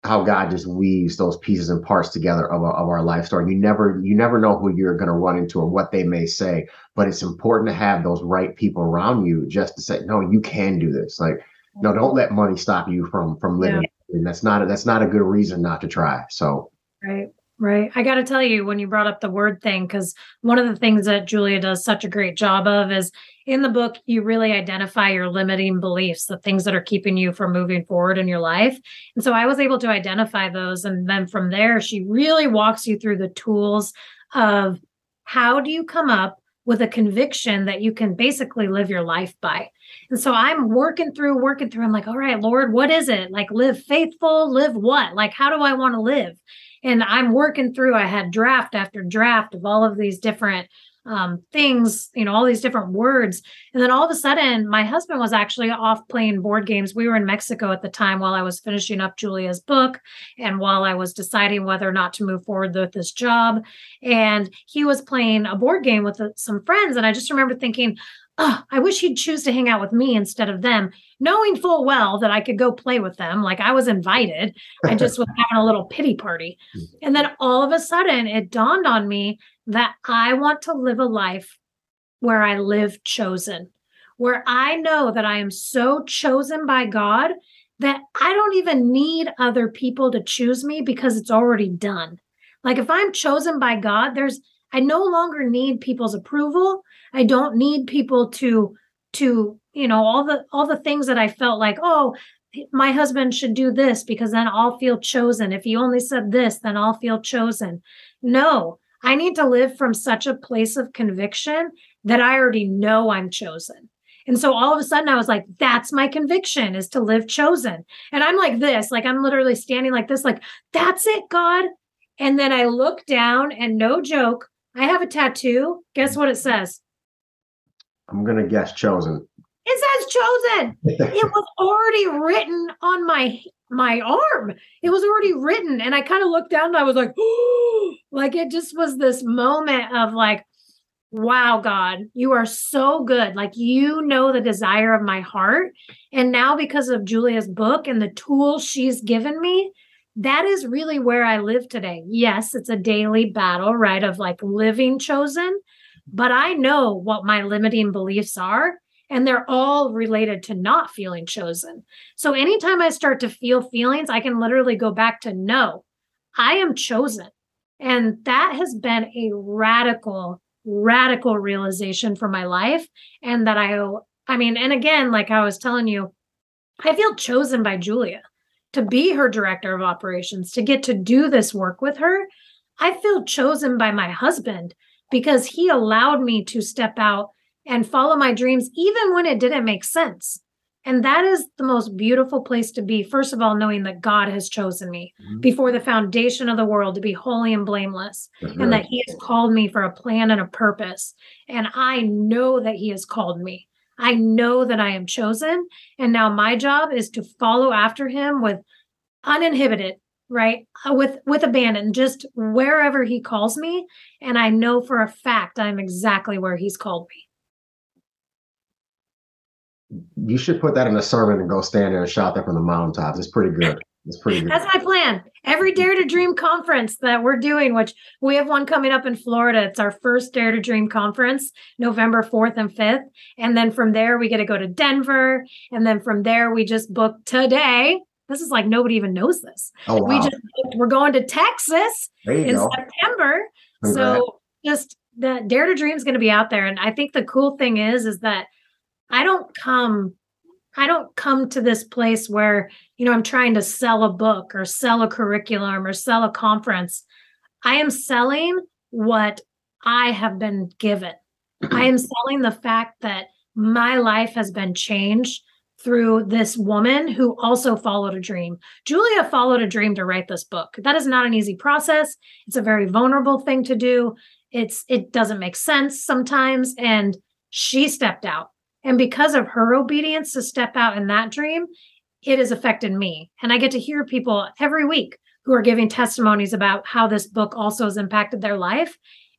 how God just weaves those pieces and parts together of, a, of our life story. You never you never know who you're going to run into or what they may say, but it's important to have those right people around you just to say, no, you can do this. Like, no, don't let money stop you from from living. Yeah. And that's not a, that's not a good reason not to try. So right. Right. I got to tell you, when you brought up the word thing, because one of the things that Julia does such a great job of is in the book, you really identify your limiting beliefs, the things that are keeping you from moving forward in your life. And so I was able to identify those. And then from there, she really walks you through the tools of how do you come up with a conviction that you can basically live your life by. And so I'm working through, working through. I'm like, all right, Lord, what is it? Like, live faithful, live what? Like, how do I want to live? and I'm working through, I had draft after draft of all of these different um, things, you know, all these different words. And then all of a sudden, my husband was actually off playing board games. We were in Mexico at the time while I was finishing up Julia's book and while I was deciding whether or not to move forward with this job. And he was playing a board game with uh, some friends. And I just remember thinking, oh, I wish he'd choose to hang out with me instead of them, knowing full well that I could go play with them. Like I was invited. I just was <laughs> having a little pity party. Mm-hmm. And then all of a sudden it dawned on me that I want to live a life where I live chosen, where I know that I am so chosen by God that I don't even need other people to choose me because it's already done. Like if I'm chosen by God, there's I no longer need people's approval. I don't need people to to, you know, all the all the things that I felt like, oh, my husband should do this because then I'll feel chosen. If he only said this, then I'll feel chosen. No, I need to live from such a place of conviction that I already know I'm chosen. And so all of a sudden I was like, that's my conviction is to live chosen. And I'm like this, like I'm literally standing like this, like, that's it, God. And then I look down and no joke, I have a tattoo. Guess what it says? I'm gonna guess chosen. It says chosen. <laughs> it was already written on my my arm. It was already written. And I kind of looked down and I was like, <gasps> like it just was this moment of like, wow, God, you are so good. Like you know the desire of my heart. And now because of Julia's book and the tools she's given me, that is really where I live today. Yes, it's a daily battle, right? Of like living chosen, but I know what my limiting beliefs are. And they're all related to not feeling chosen. So anytime I start to feel feelings, I can literally go back to no, I am chosen. And that has been a radical, radical realization for my life. And that I, I mean, and again, like I was telling you, I feel chosen by Julia to be her director of operations, to get to do this work with her. I feel chosen by my husband because he allowed me to step out and follow my dreams, even when it didn't make sense. And that is the most beautiful place to be. First of all, knowing that God has chosen me mm-hmm. before the foundation of the world to be holy and blameless, and that He has called me for a plan and a purpose. And I know that He has called me. I know that I am chosen. And now my job is to follow after Him with uninhibited, right? Uh, with with abandon, just wherever He calls me. And I know for a fact I'm exactly where He's called me you should put that in a sermon and go stand there and shout that from the mountaintops. It's pretty good. It's pretty good. That's my plan. Every Dare to Dream conference that we're doing, which we have one coming up in Florida. It's our first Dare to Dream conference, November 4th and 5th. And then from there, we get to go to Denver. And then from there, we just booked today. This is like nobody even knows this. Oh, wow. We just booked, we're going to Texas in go. September. Congrats. So just the Dare to Dream is going to be out there. And I think the cool thing is, is that I don't come I don't come to this place where, you know, I'm trying to sell a book or sell a curriculum or sell a conference. I am selling what I have been given. I am <clears throat> selling the fact that my life has been changed through this woman who also followed a dream. Julia followed a dream to write this book. That is not an easy process. It's a very vulnerable thing to do. It's it doesn't make sense sometimes and she stepped out and because of her obedience to step out in that dream, it has affected me. And I get to hear people every week who are giving testimonies about how this book also has impacted their life.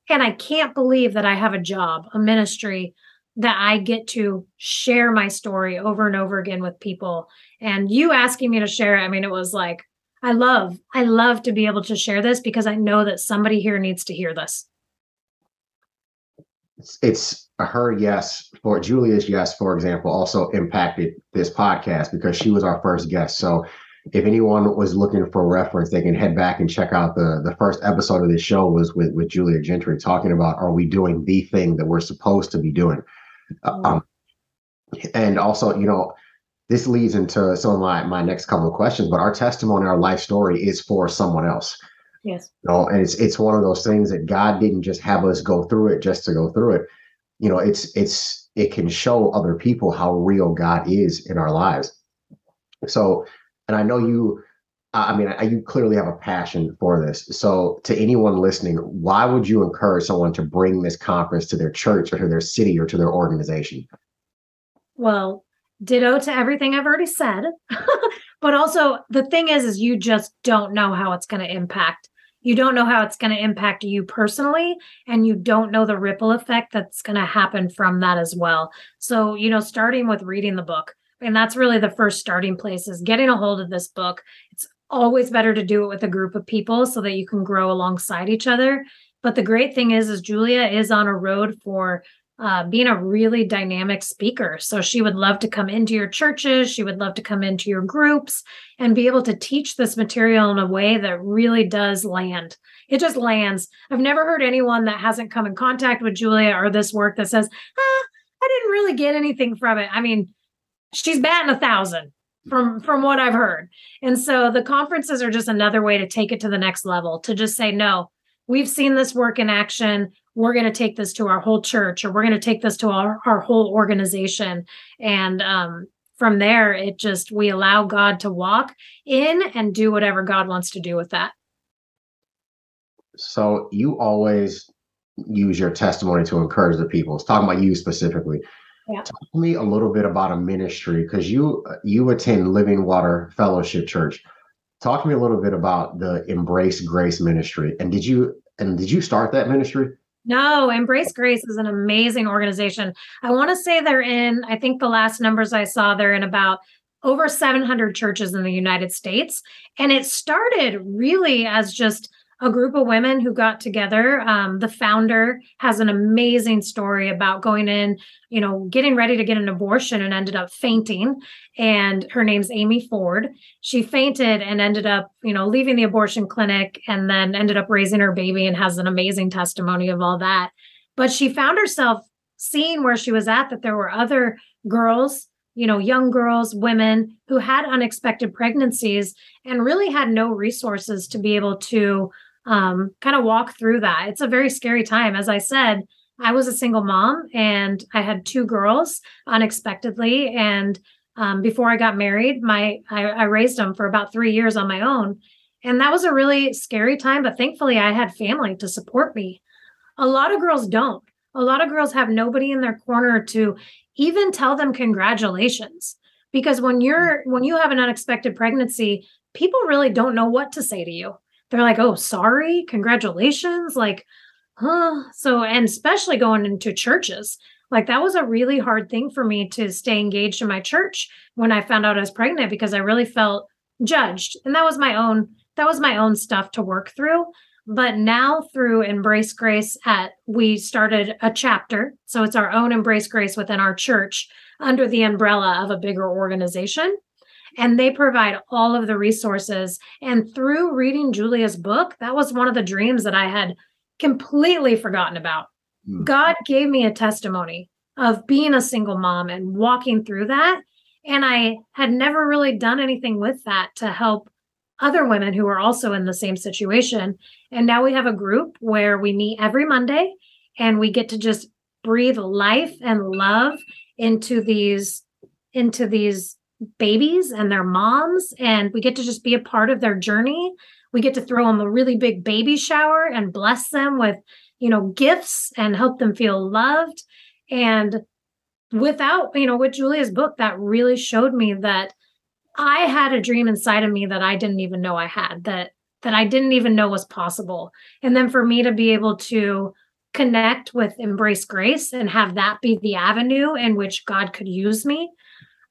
And I can't believe that I have a job, a ministry that I get to share my story over and over again with people. And you asking me to share it, I mean, it was like, I love, I love to be able to share this because I know that somebody here needs to hear this. It's, it's her yes for Julia's yes, for example, also impacted this podcast because she was our first guest. So if anyone was looking for reference, they can head back and check out the the first episode of this show was with with Julia Gentry talking about are we doing the thing that we're supposed to be doing, mm-hmm. um, and also you know this leads into some of my my next couple of questions. But our testimony, our life story is for someone else. Yes. You know, and it's it's one of those things that God didn't just have us go through it just to go through it. You know it's it's it can show other people how real god is in our lives. So and i know you i mean you clearly have a passion for this. So to anyone listening why would you encourage someone to bring this conference to their church or to their city or to their organization? Well ditto to everything i've already said. <laughs> But also the thing is is you just don't know how it's going to impact you don't know how it's going to impact you personally and you don't know the ripple effect that's going to happen from that as well. So you know starting with reading the book and that's really the first starting place is getting a hold of this book. It's always better to do it with a group of people so that you can grow alongside each other. But the great thing is is julia is on a road for uh, being a really dynamic speaker. So she would love to come into your churches. She would love to come into your groups and be able to teach this material in a way that really does land. It just lands. I've never heard anyone that hasn't come in contact with Julia or this work that says, ah, I didn't really get anything from it. I mean, she's batting a thousand from from what I've heard. And so the conferences are just another way to take it to the next level, to just say, no, we've seen this work in action. We're going to take this to our whole church or we're going to take this to our, our whole organization. And um, from there it just we allow god to walk in and do whatever god wants to do with that. So you always use your testimony to encourage the people. It's talking about you specifically. Yeah. Talk to me a little bit about a ministry because you you attend Living Water Fellowship Church. Talk to me a little bit about the Embrace Grace ministry. And did you and did you start that ministry? No, Embrace Grace is an amazing organization. I want to say they're in, I think the last numbers I saw, they're in about over 700 churches in the United States. And it started really as just a group of women who got together. Um, the founder has an amazing story about going in, you know, getting ready to get an abortion and ended up fainting. And her name's Amy Ford. She fainted and ended up, you know, leaving the abortion clinic and then ended up raising her baby and has an amazing testimony of all that. But she found herself seeing where she was at that there were other girls you know, young girls, women who had unexpected pregnancies and really had no resources to be able to um, kind of walk through that. It's a very scary time. As I said, I was a single mom and I had two girls unexpectedly. And um, before I got married, my I, I raised them for about three years on my own. And that was a really scary time, but thankfully I had family to support me. A lot of girls don't. A lot of girls have nobody in their corner to even tell them congratulations because when you're when you have an unexpected pregnancy people really don't know what to say to you they're like oh sorry congratulations like huh so and especially going into churches like that was a really hard thing for me to stay engaged in my church when i found out i was pregnant because i really felt judged and that was my own that was my own stuff to work through but now through Embrace Grace at we started a chapter. So it's our own Embrace Grace within our church under the umbrella of a bigger organization. And they provide all of the resources. And through reading Julia's book, that was one of the dreams that I had completely forgotten about. Mm. God gave me a testimony of being a single mom and walking through that. And I had never really done anything with that to help other women who are also in the same situation. And now we have a group where we meet every Monday and we get to just breathe life and love into these into these babies and their moms and we get to just be a part of their journey. We get to throw them a really big baby shower and bless them with, you know, gifts and help them feel loved and without, you know, with Julia's book that really showed me that I had a dream inside of me that I didn't even know I had that that I didn't even know was possible. And then for me to be able to connect with Embrace Grace and have that be the avenue in which God could use me,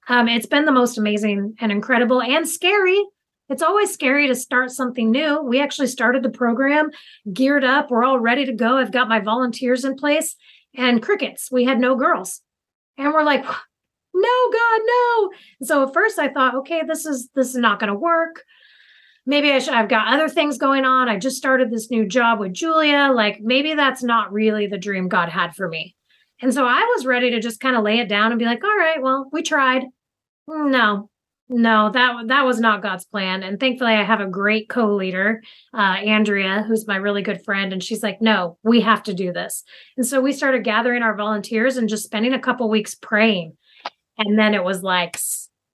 um, it's been the most amazing and incredible and scary. It's always scary to start something new. We actually started the program, geared up. We're all ready to go. I've got my volunteers in place and crickets. We had no girls. And we're like, no god no so at first i thought okay this is this is not going to work maybe i should i've got other things going on i just started this new job with julia like maybe that's not really the dream god had for me and so i was ready to just kind of lay it down and be like all right well we tried. No no that that was not god's plan. And thankfully i have a great co-leader uh, andrea who's my really good friend and she's like no we have to do this. And so we started gathering our volunteers and just spending a couple weeks praying. And then it was like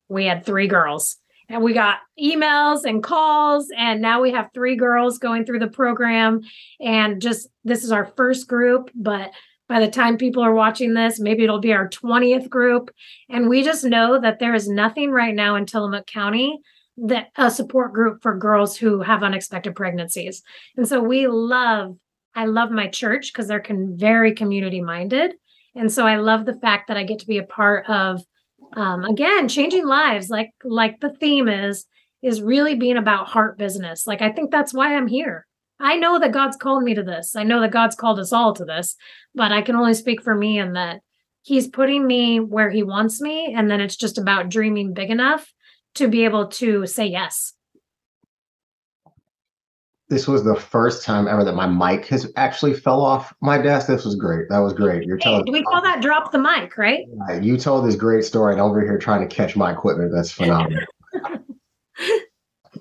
we had three girls. And we got emails and calls and now we have three girls going through the program. And just this is our first group but by the time people are watching this maybe it'll be our 20th group. And we just know that there is nothing right now in tillamook county that a support group for girls who have unexpected pregnancies. And so we love i love my church because they're con- very community minded and so i love the fact that i get to be a part of um, again changing lives like like the theme is is really being about heart business. Like i think that's why i'm here i know that god's called me to this i know that god's called us all to this but i can only speak for me and that he's putting me where he wants me and then it's just about dreaming big enough to be able to say yes this was the first time ever that my mic has actually fell off my desk. This was great. That was great. You're telling. Hey, we call that drop the mic, right? You told this great story, and over here trying to catch my equipment. That's <laughs> phenomenal.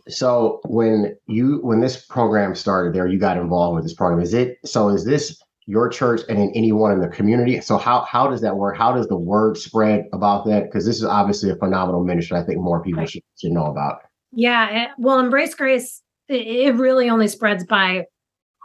So when you when this program started, there you got involved with this program. Is it so? Is this your church and in anyone in the community? So how how does that work? How does the word spread about that? Because this is obviously a phenomenal ministry. I think more people should, should know about. Yeah, it, well, Embrace Grace it really only spreads by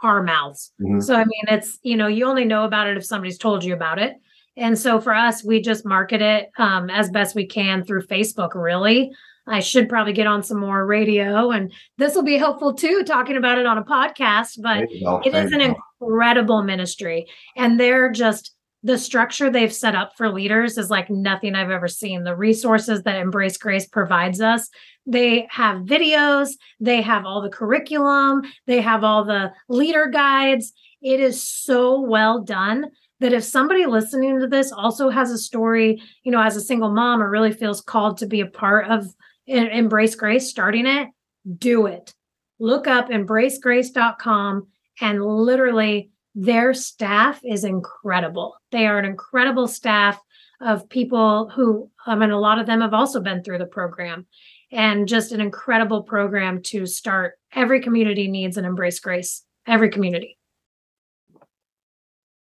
our mouths. Mm-hmm. So, I mean, it's, you know, you only know about it if somebody's told you about it. And so for us, we just market it um, as best we can through Facebook, really. I should probably get on some more radio, and this will be helpful too, talking about it on a podcast. But it is an incredible ministry, and they're just the structure they've set up for leaders is like nothing I've ever seen. The resources that Embrace Grace provides us, they have videos, they have all the curriculum, they have all the leader guides. It is so well done that if somebody listening to this also has a story, you know, as a single mom or really feels called to be a part of Embrace Grace starting it, do it. Look up embracegrace.com and literally their staff is incredible. They are an incredible staff of people who, I mean, a lot of them have also been through the program and just an incredible program to start. Every community needs an Embrace Grace, every community.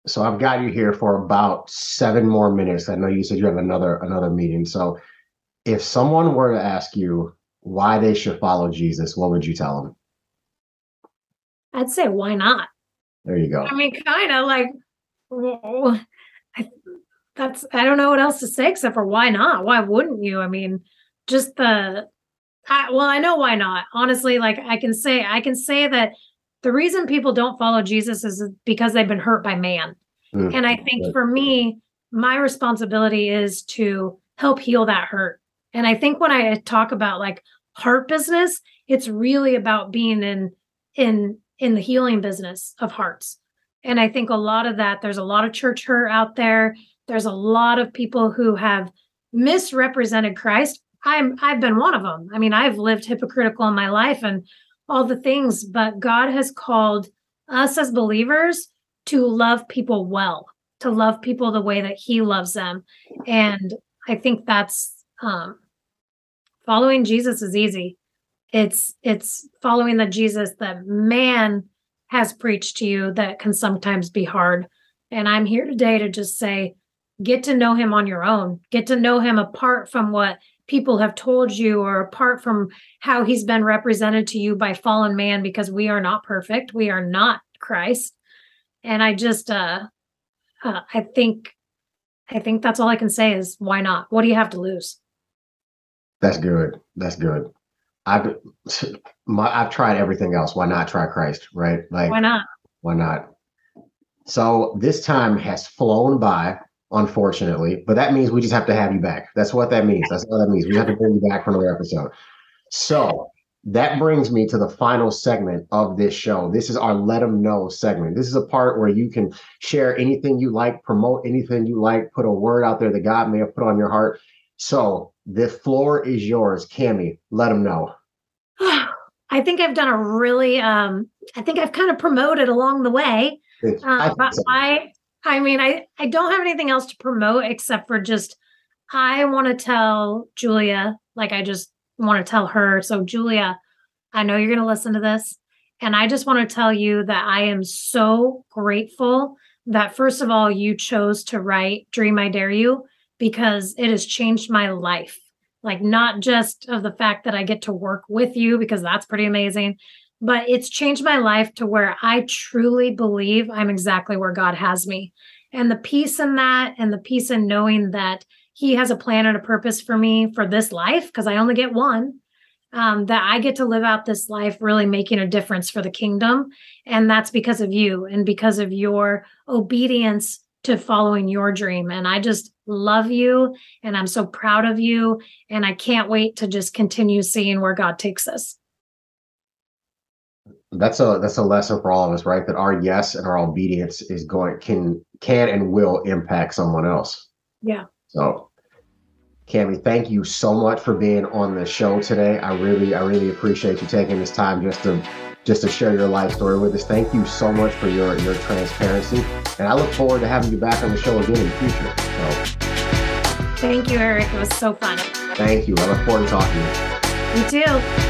So I've got you here for about seven more minutes. I know you said you have another another meeting. So if someone were to ask you why they should follow Jesus, what would you tell them? I'd say why not? There you go. I mean, kind of like, well, I, that's, I don't know what else to say except for why not? Why wouldn't you? I mean, just the, I, well, I know why not. Honestly, like I can say, I can say that the reason people don't follow Jesus is because they've been hurt by man. Mm, and I think for me, my responsibility is to help heal that hurt. And I think when I talk about like heart business, it's really about being in in in the healing business of hearts. And I think a lot of that, there's a lot of church hurt out there. There's a lot of people who have misrepresented Christ. I'm I've been one of them. I mean, I've lived hypocritical in my life and all the things, but God has called us as believers to love people well, to love people the way that he loves them. And I think that's um following Jesus is easy. It's it's following the jesus that man has preached to you that can sometimes be hard. And i'm here today to just say get to know him on your own. Get to know him apart from what people have told you or apart from how he's been represented to you by fallen man because we are not perfect. We are not christ. And i just uh, uh i think i think that's all i can say is why not? What do you have to lose that's good that's good I've my, I've tried everything else. Why not try Christ? Right? Like why not? Why not? So this time has flown by, unfortunately, but that means we just have to have you back. That's what that means. That's what that means. We have to bring you back for another episode. So that brings me to the final segment of this show. This is our let them know segment. This is a part where you can share anything you like, promote anything you like, put a word out there that God may have put on your heart. So the floor is yours, Cami. Let them know. <sighs> I think I've done a really. Um, I think I've kind of promoted along the way. Uh, I, so. I, I mean, I, I don't have anything else to promote except for just I want to tell Julia, like I just want to tell her. So, Julia, I know you're going to listen to this. And I just want to tell you that I am so grateful that, first of all, you chose to write Dream I Dare You because it has changed my life. Like, not just of the fact that I get to work with you, because that's pretty amazing, but it's changed my life to where I truly believe I'm exactly where God has me. And the peace in that, and the peace in knowing that He has a plan and a purpose for me for this life, because I only get one. Um, that I get to live out this life really making a difference for the kingdom. And that's because of you and because of your obedience to following your dream. And I just love you and I'm so proud of you. And I can't wait to just continue seeing where God takes us. That's a that's a lesson for all of us, right? That our yes and our obedience is going can can and will impact someone else. Yeah. So Cami, thank you so much for being on the show today. I really, I really appreciate you taking this time just to just to share your life story with us. Thank you so much for your your transparency, and I look forward to having you back on the show again in the future. So, thank you, Eric. It was so fun. Thank you. I look forward to talking to you. You too.